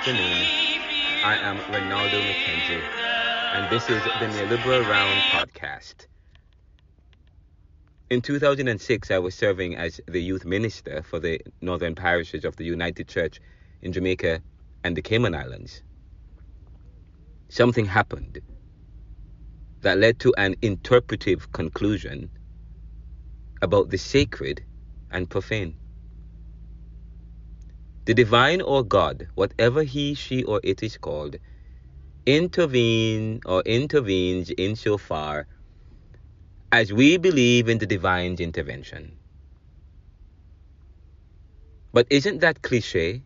afternoon. I am Renaldo McKenzie, and this is the Neoliberal Round podcast. In 2006, I was serving as the youth minister for the northern parishes of the United Church in Jamaica and the Cayman Islands. Something happened that led to an interpretive conclusion about the sacred and profane. The divine or God, whatever he, she, or it is called, intervene or intervenes insofar as we believe in the divine's intervention. But isn't that cliche?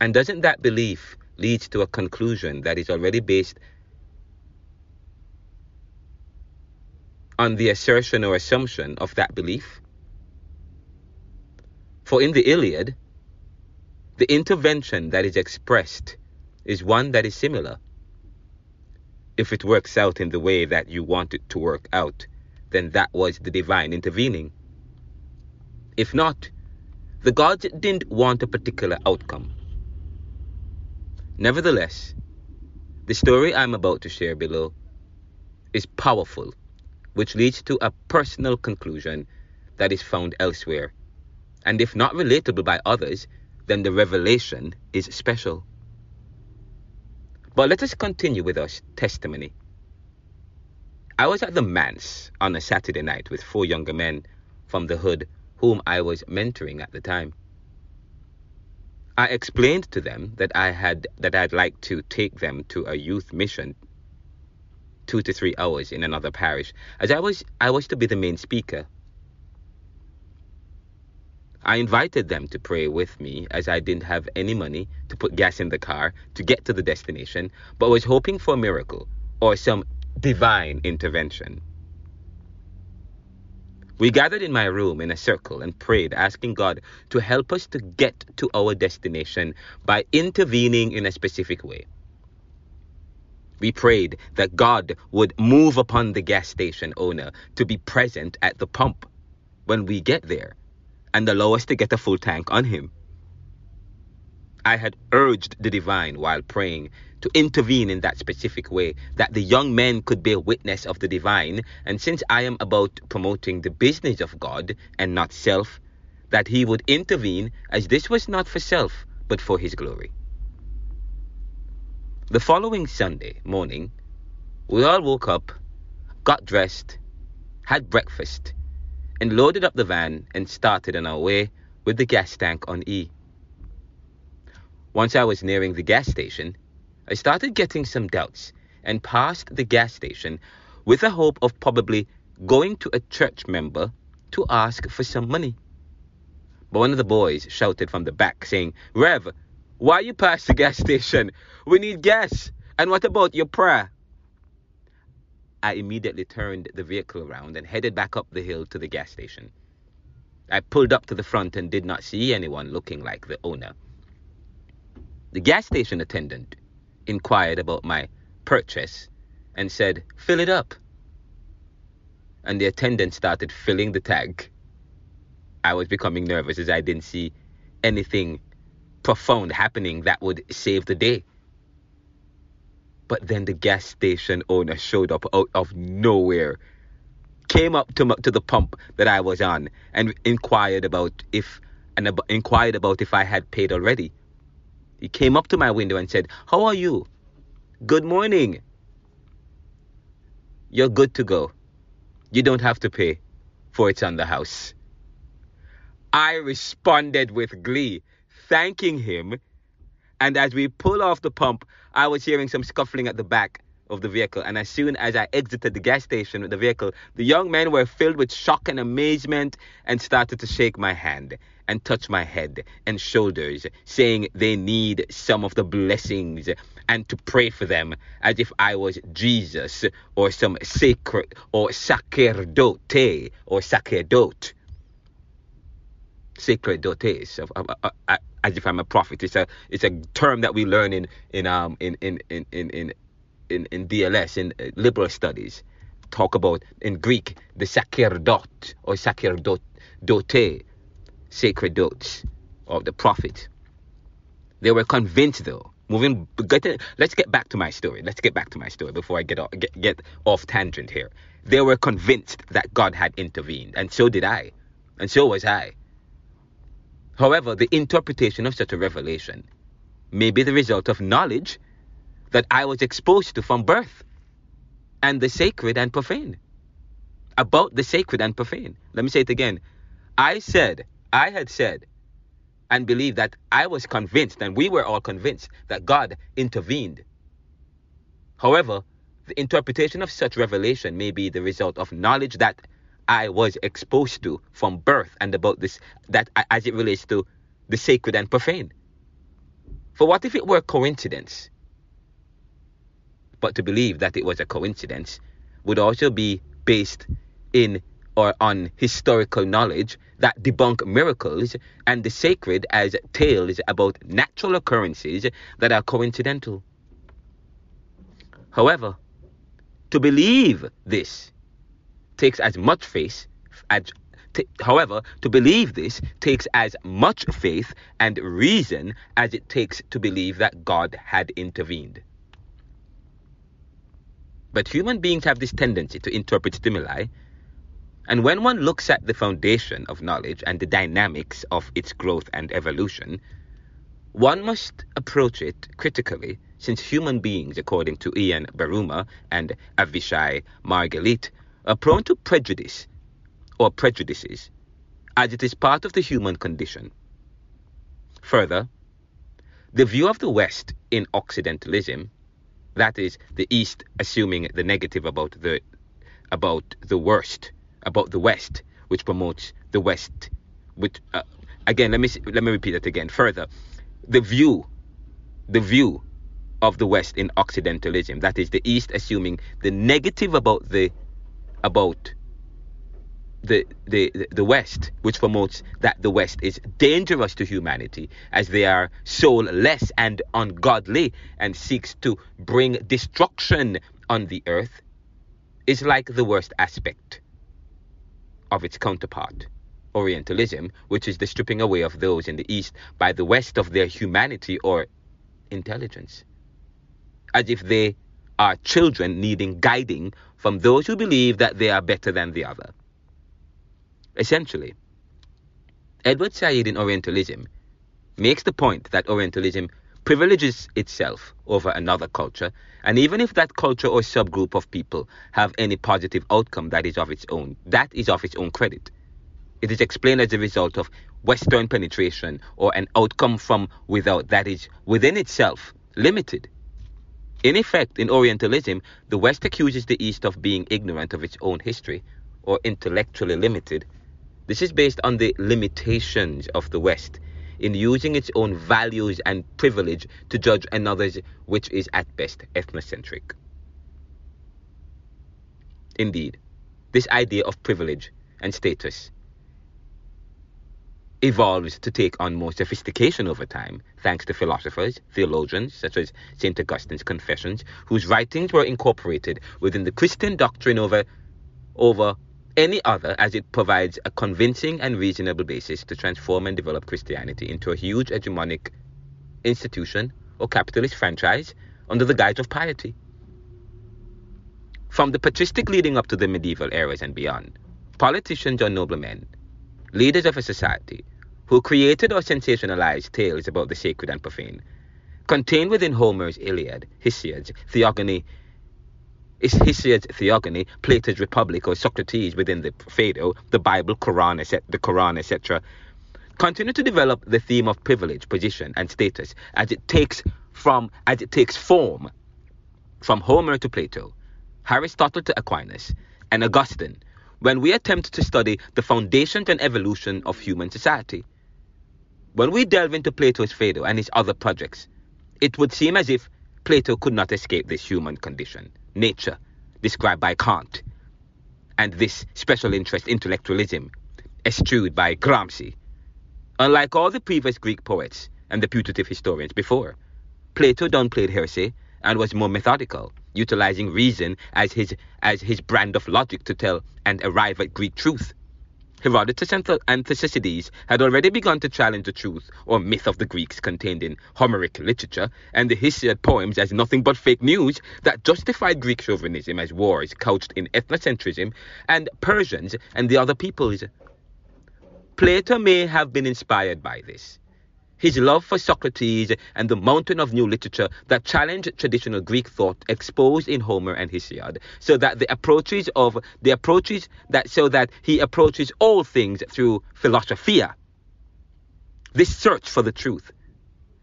And doesn't that belief lead to a conclusion that is already based on the assertion or assumption of that belief? For in the Iliad, the intervention that is expressed is one that is similar. If it works out in the way that you want it to work out, then that was the divine intervening. If not, the gods didn't want a particular outcome. Nevertheless, the story I'm about to share below is powerful, which leads to a personal conclusion that is found elsewhere. And if not relatable by others, then the revelation is special. But let us continue with our testimony. I was at the manse on a Saturday night with four younger men from the hood whom I was mentoring at the time. I explained to them that I had that I'd like to take them to a youth mission two to three hours in another parish, as I was I was to be the main speaker. I invited them to pray with me as I didn't have any money to put gas in the car to get to the destination, but was hoping for a miracle or some divine intervention. We gathered in my room in a circle and prayed, asking God to help us to get to our destination by intervening in a specific way. We prayed that God would move upon the gas station owner to be present at the pump when we get there and allow us to get a full tank on him. I had urged the divine while praying to intervene in that specific way that the young men could bear witness of the divine, and since I am about promoting the business of God and not self, that he would intervene as this was not for self but for his glory. The following Sunday morning, we all woke up, got dressed, had breakfast, and loaded up the van and started on our way with the gas tank on E. Once I was nearing the gas station, I started getting some doubts and passed the gas station with the hope of probably going to a church member to ask for some money. But one of the boys shouted from the back saying, Rev, why you pass the gas station? We need gas. And what about your prayer? I immediately turned the vehicle around and headed back up the hill to the gas station. I pulled up to the front and did not see anyone looking like the owner. The gas station attendant inquired about my purchase and said, Fill it up. And the attendant started filling the tank. I was becoming nervous as I didn't see anything profound happening that would save the day. But then the gas station owner showed up out of nowhere, came up to, to the pump that I was on, and inquired about if and ab- inquired about if I had paid already. He came up to my window and said, "How are you? Good morning. You're good to go. You don't have to pay, for it's on the house." I responded with glee, thanking him. And as we pull off the pump, I was hearing some scuffling at the back of the vehicle. And as soon as I exited the gas station with the vehicle, the young men were filled with shock and amazement and started to shake my hand and touch my head and shoulders, saying they need some of the blessings and to pray for them as if I was Jesus or some sacred or sacerdote or sacerdote sacerdotes, as if I'm a prophet. It's a it's a term that we learn in in um in in in in in, in, in DLS in uh, liberal studies. Talk about in Greek the sacerdote or sacerdote, sacerdotes of the prophet. They were convinced though. Moving, get let's get back to my story. Let's get back to my story before I get off, get, get off tangent here. They were convinced that God had intervened, and so did I, and so was I. However, the interpretation of such a revelation may be the result of knowledge that I was exposed to from birth and the sacred and profane. About the sacred and profane. Let me say it again. I said, I had said, and believed that I was convinced, and we were all convinced, that God intervened. However, the interpretation of such revelation may be the result of knowledge that I was exposed to from birth and about this that as it relates to the sacred and profane. For what if it were coincidence? But to believe that it was a coincidence would also be based in or on historical knowledge that debunk miracles and the sacred as tales about natural occurrences that are coincidental. However, to believe this takes as much faith as t- however to believe this takes as much faith and reason as it takes to believe that god had intervened. But human beings have this tendency to interpret stimuli and when one looks at the foundation of knowledge and the dynamics of its growth and evolution one must approach it critically since human beings according to ian buruma and avishai margalit are prone to prejudice or prejudices, as it is part of the human condition. Further, the view of the West in Occidentalism, that is, the East assuming the negative about the about the worst, about the West, which promotes the West, which uh, again let me let me repeat that again. Further, the view, the view of the West in Occidentalism, that is, the East assuming the negative about the about the, the the West, which promotes that the West is dangerous to humanity as they are soulless and ungodly and seeks to bring destruction on the earth, is like the worst aspect of its counterpart, Orientalism, which is the stripping away of those in the East by the West of their humanity or intelligence, as if they are children needing guiding from those who believe that they are better than the other. Essentially, Edward Said in Orientalism makes the point that Orientalism privileges itself over another culture, and even if that culture or subgroup of people have any positive outcome that is of its own, that is of its own credit. It is explained as a result of Western penetration or an outcome from without that is within itself limited in effect, in Orientalism, the West accuses the East of being ignorant of its own history or intellectually limited. This is based on the limitations of the West in using its own values and privilege to judge another's, which is at best ethnocentric. Indeed, this idea of privilege and status evolves to take on more sophistication over time, thanks to philosophers, theologians such as St. Augustine's Confessions, whose writings were incorporated within the Christian doctrine over, over any other as it provides a convincing and reasonable basis to transform and develop Christianity into a huge hegemonic institution or capitalist franchise under the guise of piety. From the patristic leading up to the medieval eras and beyond, politicians or noblemen, leaders of a society, who created or sensationalized tales about the sacred and profane, contained within Homer's Iliad, Hesiod's Theogony, is Hesiod's Theogony, Plato's Republic, or Socrates within the Phaedo, the Bible, Quran, etc., the Quran, etc., continue to develop the theme of privilege, position, and status as it takes from as it takes form from Homer to Plato, Aristotle to Aquinas, and Augustine, when we attempt to study the foundations and evolution of human society. When we delve into Plato's Phaedo and his other projects, it would seem as if Plato could not escape this human condition, nature, described by Kant, and this special interest intellectualism, eschewed by Gramsci. Unlike all the previous Greek poets and the putative historians before, Plato downplayed heresy and was more methodical, utilizing reason as his, as his brand of logic to tell and arrive at Greek truth. Herodotus and Thucydides had already begun to challenge the truth or myth of the Greeks contained in Homeric literature, and the Hesiod poems as nothing but fake news that justified Greek chauvinism as wars couched in ethnocentrism and Persians and the other peoples. Plato may have been inspired by this, his love for Socrates and the mountain of new literature that challenged traditional Greek thought exposed in Homer and Hesiod, so that the approaches of the approaches that so that he approaches all things through philosophia. This search for the truth,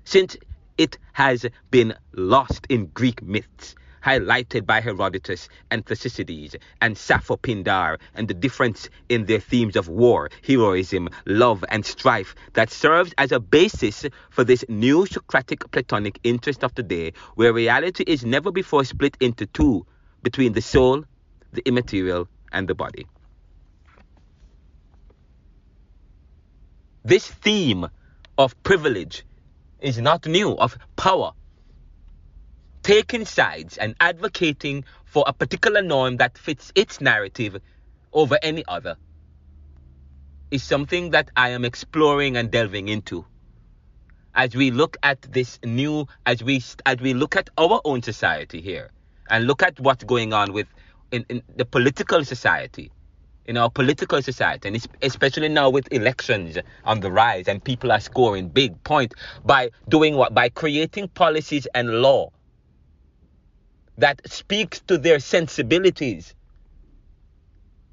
since it has been lost in Greek myths highlighted by Herodotus and Thucydides and Sappho Pindar and the difference in their themes of war, heroism, love, and strife that serves as a basis for this new Socratic Platonic interest of today, where reality is never before split into two between the soul, the immaterial, and the body. This theme of privilege is not new, of power taking sides and advocating for a particular norm that fits its narrative over any other is something that I am exploring and delving into. As we look at this new as we as we look at our own society here and look at what's going on with in, in the political society in our political society and especially now with elections on the rise and people are scoring big point by doing what? By creating policies and law that speaks to their sensibilities.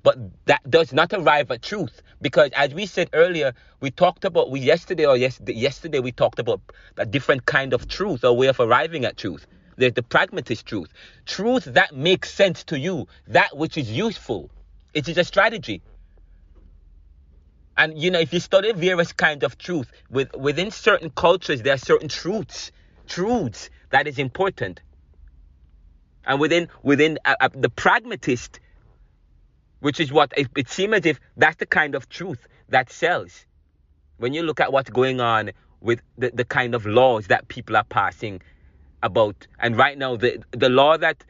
But that does not arrive at truth because, as we said earlier, we talked about we yesterday or yesterday, yesterday we talked about a different kind of truth or way of arriving at truth. There's the pragmatist truth, truth that makes sense to you, that which is useful. It is a strategy. And you know, if you study various kinds of truth, with within certain cultures, there are certain truths, truths that is important and within within uh, uh, the pragmatist, which is what it, it seems as if that's the kind of truth that sells. When you look at what's going on with the, the kind of laws that people are passing about, and right now the the law that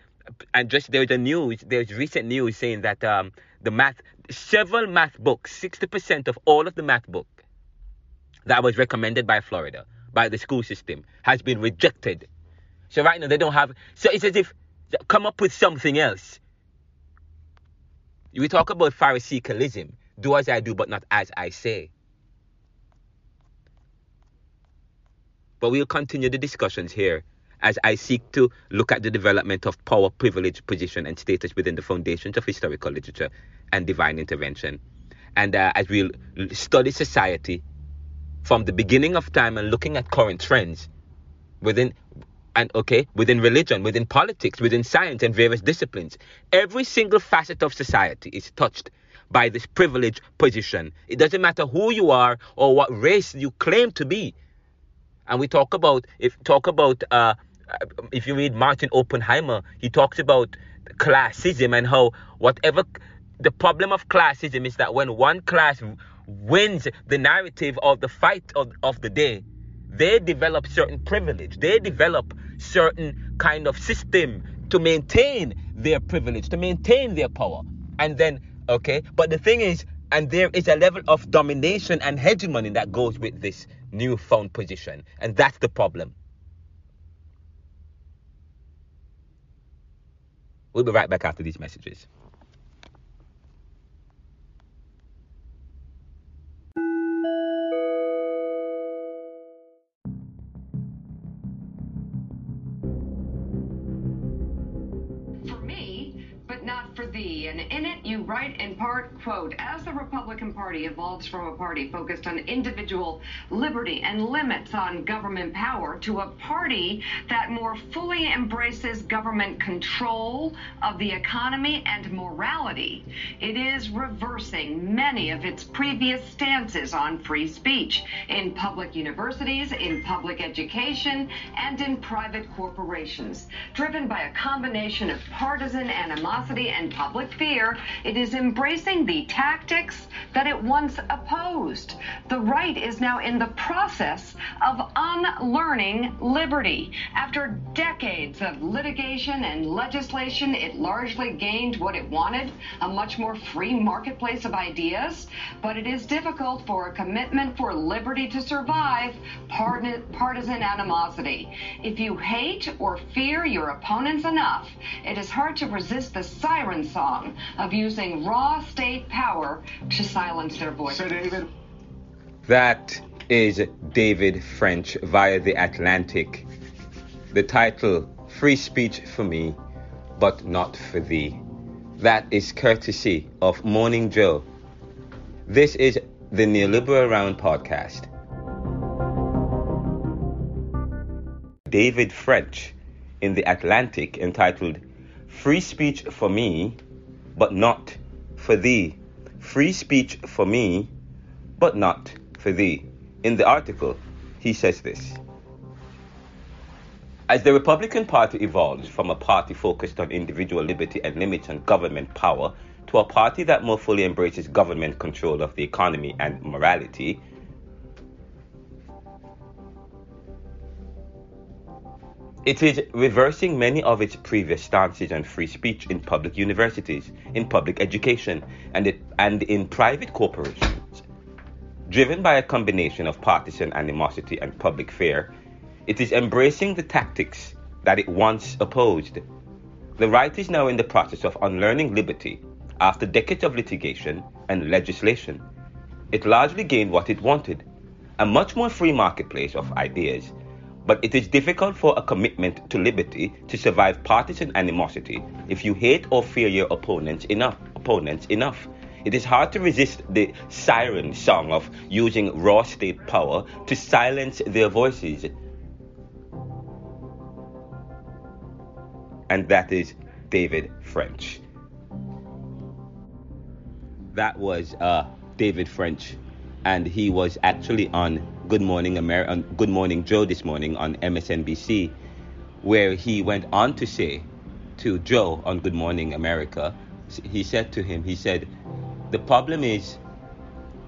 and just there's a news there's recent news saying that um, the math several math books 60% of all of the math book that was recommended by Florida by the school system has been rejected so right now they don't have so it's as if Come up with something else. We talk about Pharisaicalism. Do as I do, but not as I say. But we'll continue the discussions here as I seek to look at the development of power, privilege, position, and status within the foundations of historical literature and divine intervention. And uh, as we'll study society from the beginning of time and looking at current trends within and okay, within religion, within politics, within science, and various disciplines. Every single facet of society is touched by this privileged position. It doesn't matter who you are or what race you claim to be. And we talk about if talk about uh, if you read Martin Oppenheimer, he talks about classism and how whatever the problem of classism is that when one class wins the narrative of the fight of, of the day, they develop certain privilege. They develop certain kind of system to maintain their privilege, to maintain their power. And then Okay? But the thing is, and there is a level of domination and hegemony that goes with this new newfound position. And that's the problem. We'll be right back after these messages. Thee. And in it, you write in part, quote, as the Republican Party evolves from a party focused on individual liberty and limits on government power to a party that more fully embraces government control of the economy and morality, it is reversing many of its previous stances on free speech in public universities, in public education, and in private corporations. Driven by a combination of partisan animosity and public fear, it is embracing the tactics that it once opposed. The right is now in the process of unlearning liberty. After decades of litigation and legislation, it largely gained what it wanted a much more free marketplace of ideas. But it is difficult for a commitment for liberty to survive partisan animosity. If you hate or fear your opponents enough, it is hard to resist the siren song of using raw state power to silence their voices. So, David, That is David French via The Atlantic. The title, Free Speech for Me, but Not for Thee. That is courtesy of Morning Joe. This is the Neoliberal Round podcast. David French in The Atlantic entitled Free Speech for Me, but Not for Thee. Free speech for me, but not for thee. In the article, he says this As the Republican Party evolves from a party focused on individual liberty and limits on government power to a party that more fully embraces government control of the economy and morality, It is reversing many of its previous stances on free speech in public universities, in public education, and, it, and in private corporations. Driven by a combination of partisan animosity and public fear, it is embracing the tactics that it once opposed. The right is now in the process of unlearning liberty after decades of litigation and legislation. It largely gained what it wanted a much more free marketplace of ideas but it is difficult for a commitment to liberty to survive partisan animosity if you hate or fear your opponents enough. Opponents enough. It is hard to resist the siren song of using raw state power to silence their voices. And that is David French. That was uh, David French, and he was actually on Good Morning America, uh, Good Morning Joe this morning on MSNBC, where he went on to say to Joe on Good Morning America, he said to him, he said, the problem is,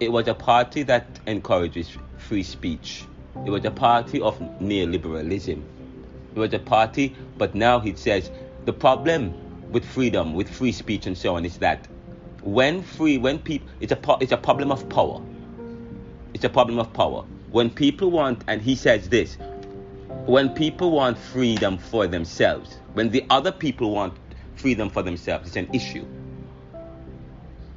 it was a party that encourages free speech. It was a party of neoliberalism. It was a party, but now he says the problem with freedom, with free speech, and so on is that when free, when people, it's a it's a problem of power. A problem of power. When people want, and he says this, when people want freedom for themselves, when the other people want freedom for themselves, it's an issue.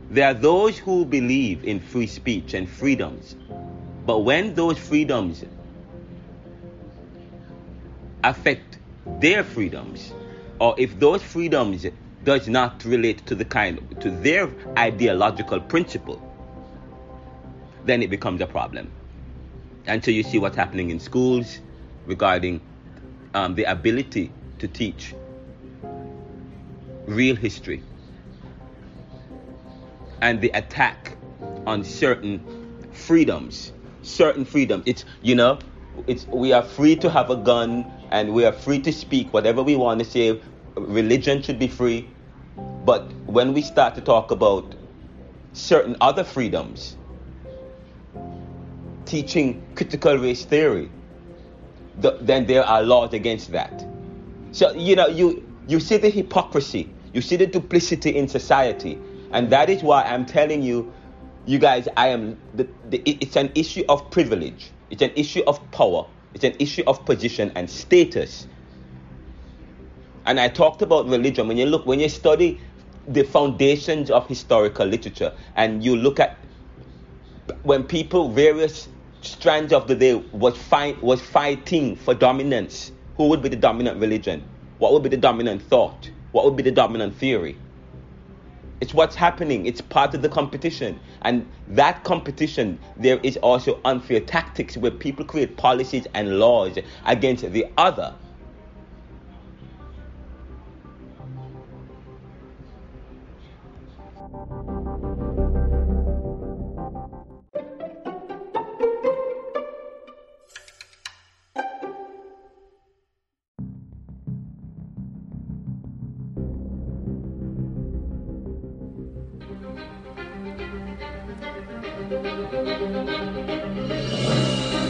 There are those who believe in free speech and freedoms, but when those freedoms affect their freedoms, or if those freedoms does not relate to the kind to their ideological principle, then it becomes a problem. So you see what's happening in schools regarding um, the ability to teach real history and the attack on certain freedoms certain freedoms. it's you know it's we are free to have a gun and we are free to speak whatever we want to say religion should be free but when we start to talk about certain other freedoms teaching critical race theory the, then there are laws against that so you know you you see the hypocrisy you see the duplicity in society And that is why I'm telling you, you guys, I am. The, the, it's an issue of privilege. It's an issue of power. It's an issue of position and status. And I talked about religion. When you look, when you study the foundations of historical literature, and you look at when people, various strands of the day, was fight was fighting for dominance. Who would be the dominant religion? What would be the dominant thought? What would be the dominant theory? It's what's happening. It's part of the competition. And that competition, there is also unfair tactics where people create policies and laws against the other. Thank you.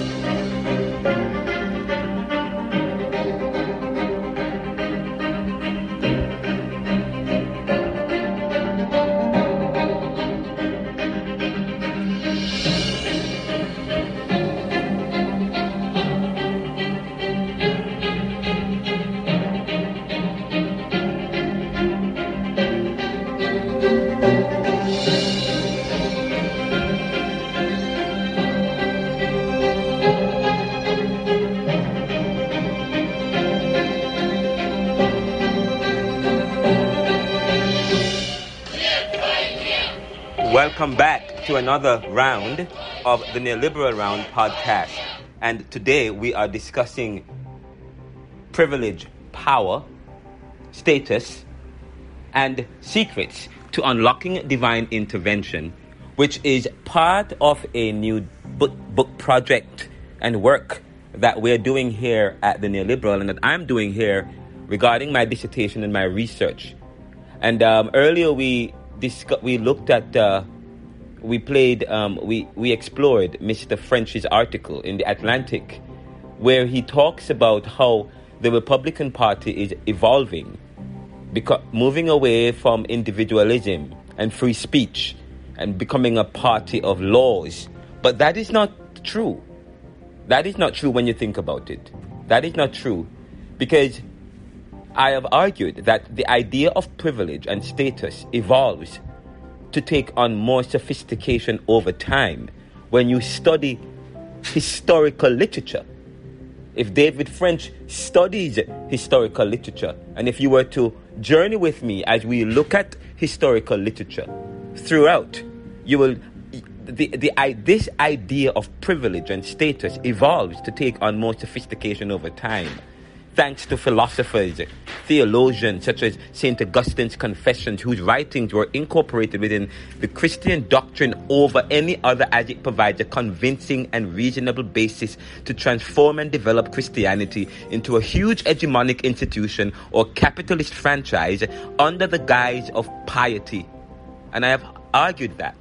Another round of the Neoliberal Round podcast. And today we are discussing privilege, power, status, and secrets to unlocking divine intervention, which is part of a new book, book project and work that we're doing here at the Neoliberal and that I'm doing here regarding my dissertation and my research. And um, earlier we discuss, we looked at, uh, we played, um, we, we explored Mr. French's article in the Atlantic, where he talks about how the Republican Party is evolving, beca- moving away from individualism and free speech and becoming a party of laws. But that is not true. That is not true when you think about it. That is not true because I have argued that the idea of privilege and status evolves to take on more sophistication over time when you study historical literature. If David French studies historical literature, and if you were to journey with me as we look at historical literature throughout, you will the, the, this idea of privilege and status evolves to take on more sophistication over time thanks to philosophers, theologians such as St. Augustine's Confessions, whose writings were incorporated within the Christian doctrine over any other as it provides a convincing and reasonable basis to transform and develop Christianity into a huge hegemonic institution or capitalist franchise under the guise of piety. And I have argued that.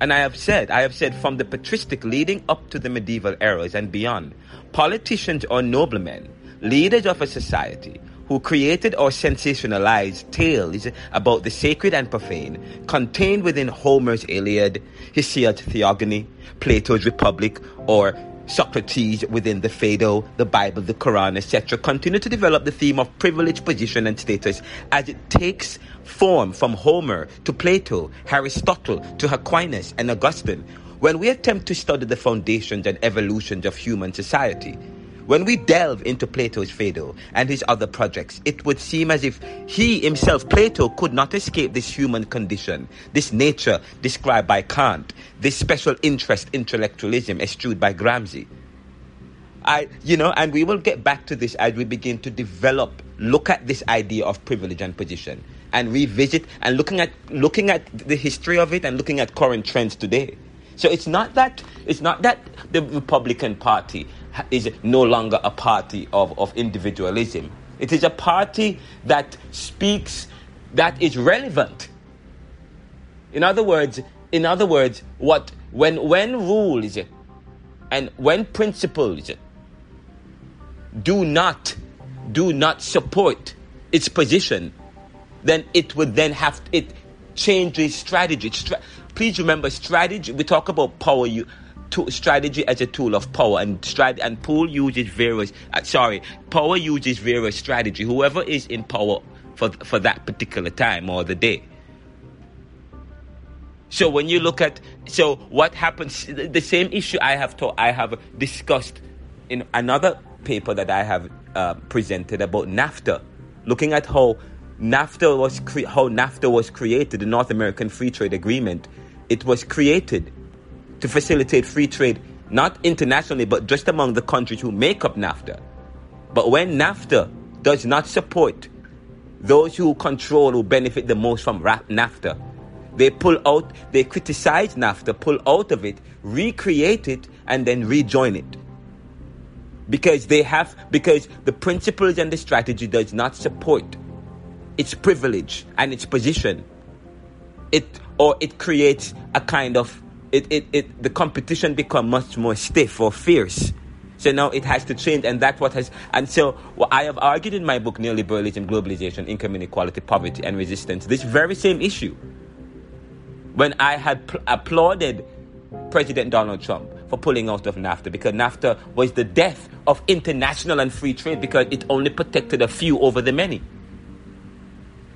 And I have said, I have said from the patristic leading up to the medieval eras and beyond, politicians or noblemen leaders of a society who created or sensationalized tales about the sacred and profane contained within Homer's Iliad, Hesiod's Theogony, Plato's Republic, or Socrates within the Phaedo, the Bible, the Quran, etc., continue to develop the theme of privilege, position, and status as it takes form from Homer to Plato, Aristotle to Aquinas and Augustine when we attempt to study the foundations and evolutions of human society. When we delve into Plato's Phaedo and his other projects, it would seem as if he himself, Plato, could not escape this human condition, this nature described by Kant, this special interest intellectualism eschewed by Gramsci. I, you know, and we will get back to this as we begin to develop, look at this idea of privilege and position, and revisit and looking at looking at the history of it and looking at current trends today. So it's not that it's not that the Republican Party is no longer a party of, of individualism. It is a party that speaks, that is relevant. In other words, in other words, what when when rules and when principles do not do not support its position, then it would then have it change changes strategy. Stra- please remember, strategy. We talk about power. You to, strategy as a tool of power, and strat- and pool uses various. Uh, sorry, power uses various strategy. Whoever is in power for for that particular time or the day. So when you look at so what happens, the same issue I have taught, I have discussed in another paper that I have uh, presented about NAFTA, looking at how NAFTA was cre- how NAFTA was created, the North American Free Trade Agreement. It was created to facilitate free trade, not internationally, but just among the countries who make up NAFTA. But when NAFTA does not support those who control, who benefit the most from NAFTA, they pull out, they criticize NAFTA, pull out of it, recreate it, and then rejoin it. Because they have, because the principles and the strategy does not support its privilege and its position. It or it creates a kind of it, it, it the competition become much more stiff or fierce. So now it has to change, and that's what has. And so what I have argued in my book, Neoliberalism, Globalization, Income Inequality, Poverty, and Resistance, this very same issue when I had pl- applauded President Donald Trump for pulling out of NAFTA because NAFTA was the death of international and free trade because it only protected a few over the many.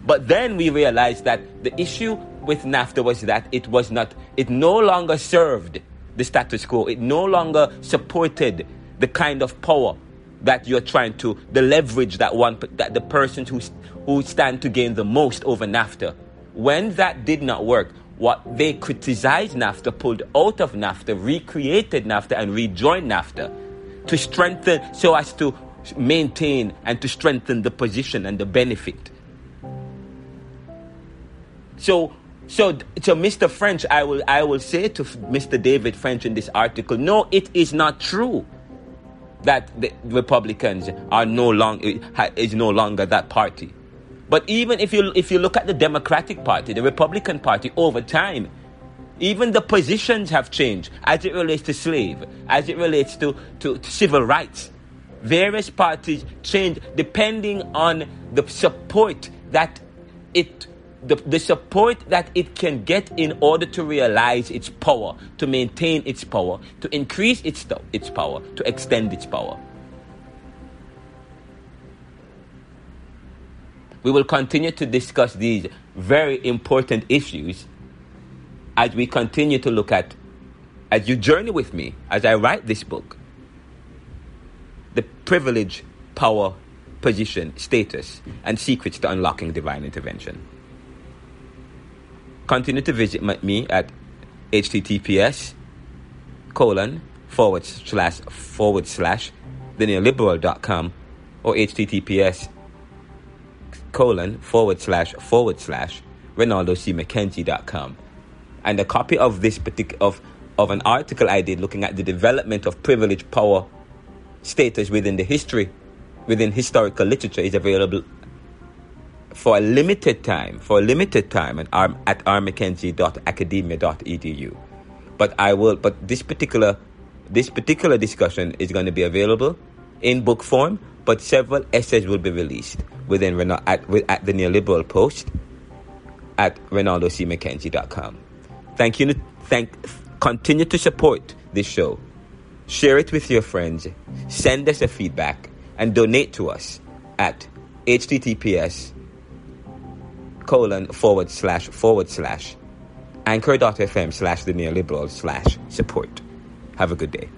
But then we realized that the issue with NAFTA was that it was not, it no longer served the status quo. It no longer supported the kind of power that you're trying to, the leverage that one, that the persons who, who stand to gain the most over NAFTA. When that did not work, what they criticized NAFTA, pulled out of NAFTA, recreated NAFTA, and rejoined NAFTA to strengthen, so as to maintain and to strengthen the position and the benefit. So, so, so, Mr. French, I will, I will say to Mr. David French in this article, no, it is not true that the Republicans are no longer is no longer that party. But even if you if you look at the Democratic Party, the Republican Party over time, even the positions have changed as it relates to slave, as it relates to, to, to civil rights. Various parties change depending on the support that it the, the support that it can get in order to realize its power, to maintain its power, to increase its, its power, to extend its power. We will continue to discuss these very important issues as we continue to look at, as you journey with me, as I write this book, the privilege, power, position, status, and secrets to unlocking divine intervention. Continue to visit me at https colon forward slash forward slash the theneoliberal.com or https colon forward slash forward slash RenaldoCMckenzie.com. And a copy of this particular of, of an article I did looking at the development of privilege power status within the history, within historical literature is available for a limited time, for a limited time at, r, at rmckenzie.academia.edu. But I will, but this particular, this particular discussion is going to be available in book form, but several essays will be released within at, at the neoliberal post at renaldocmckenzie.com. Thank you. Thank, continue to support this show. Share it with your friends. Send us a feedback and donate to us at https colon forward slash forward slash anchor.fm slash the neoliberal slash support. Have a good day.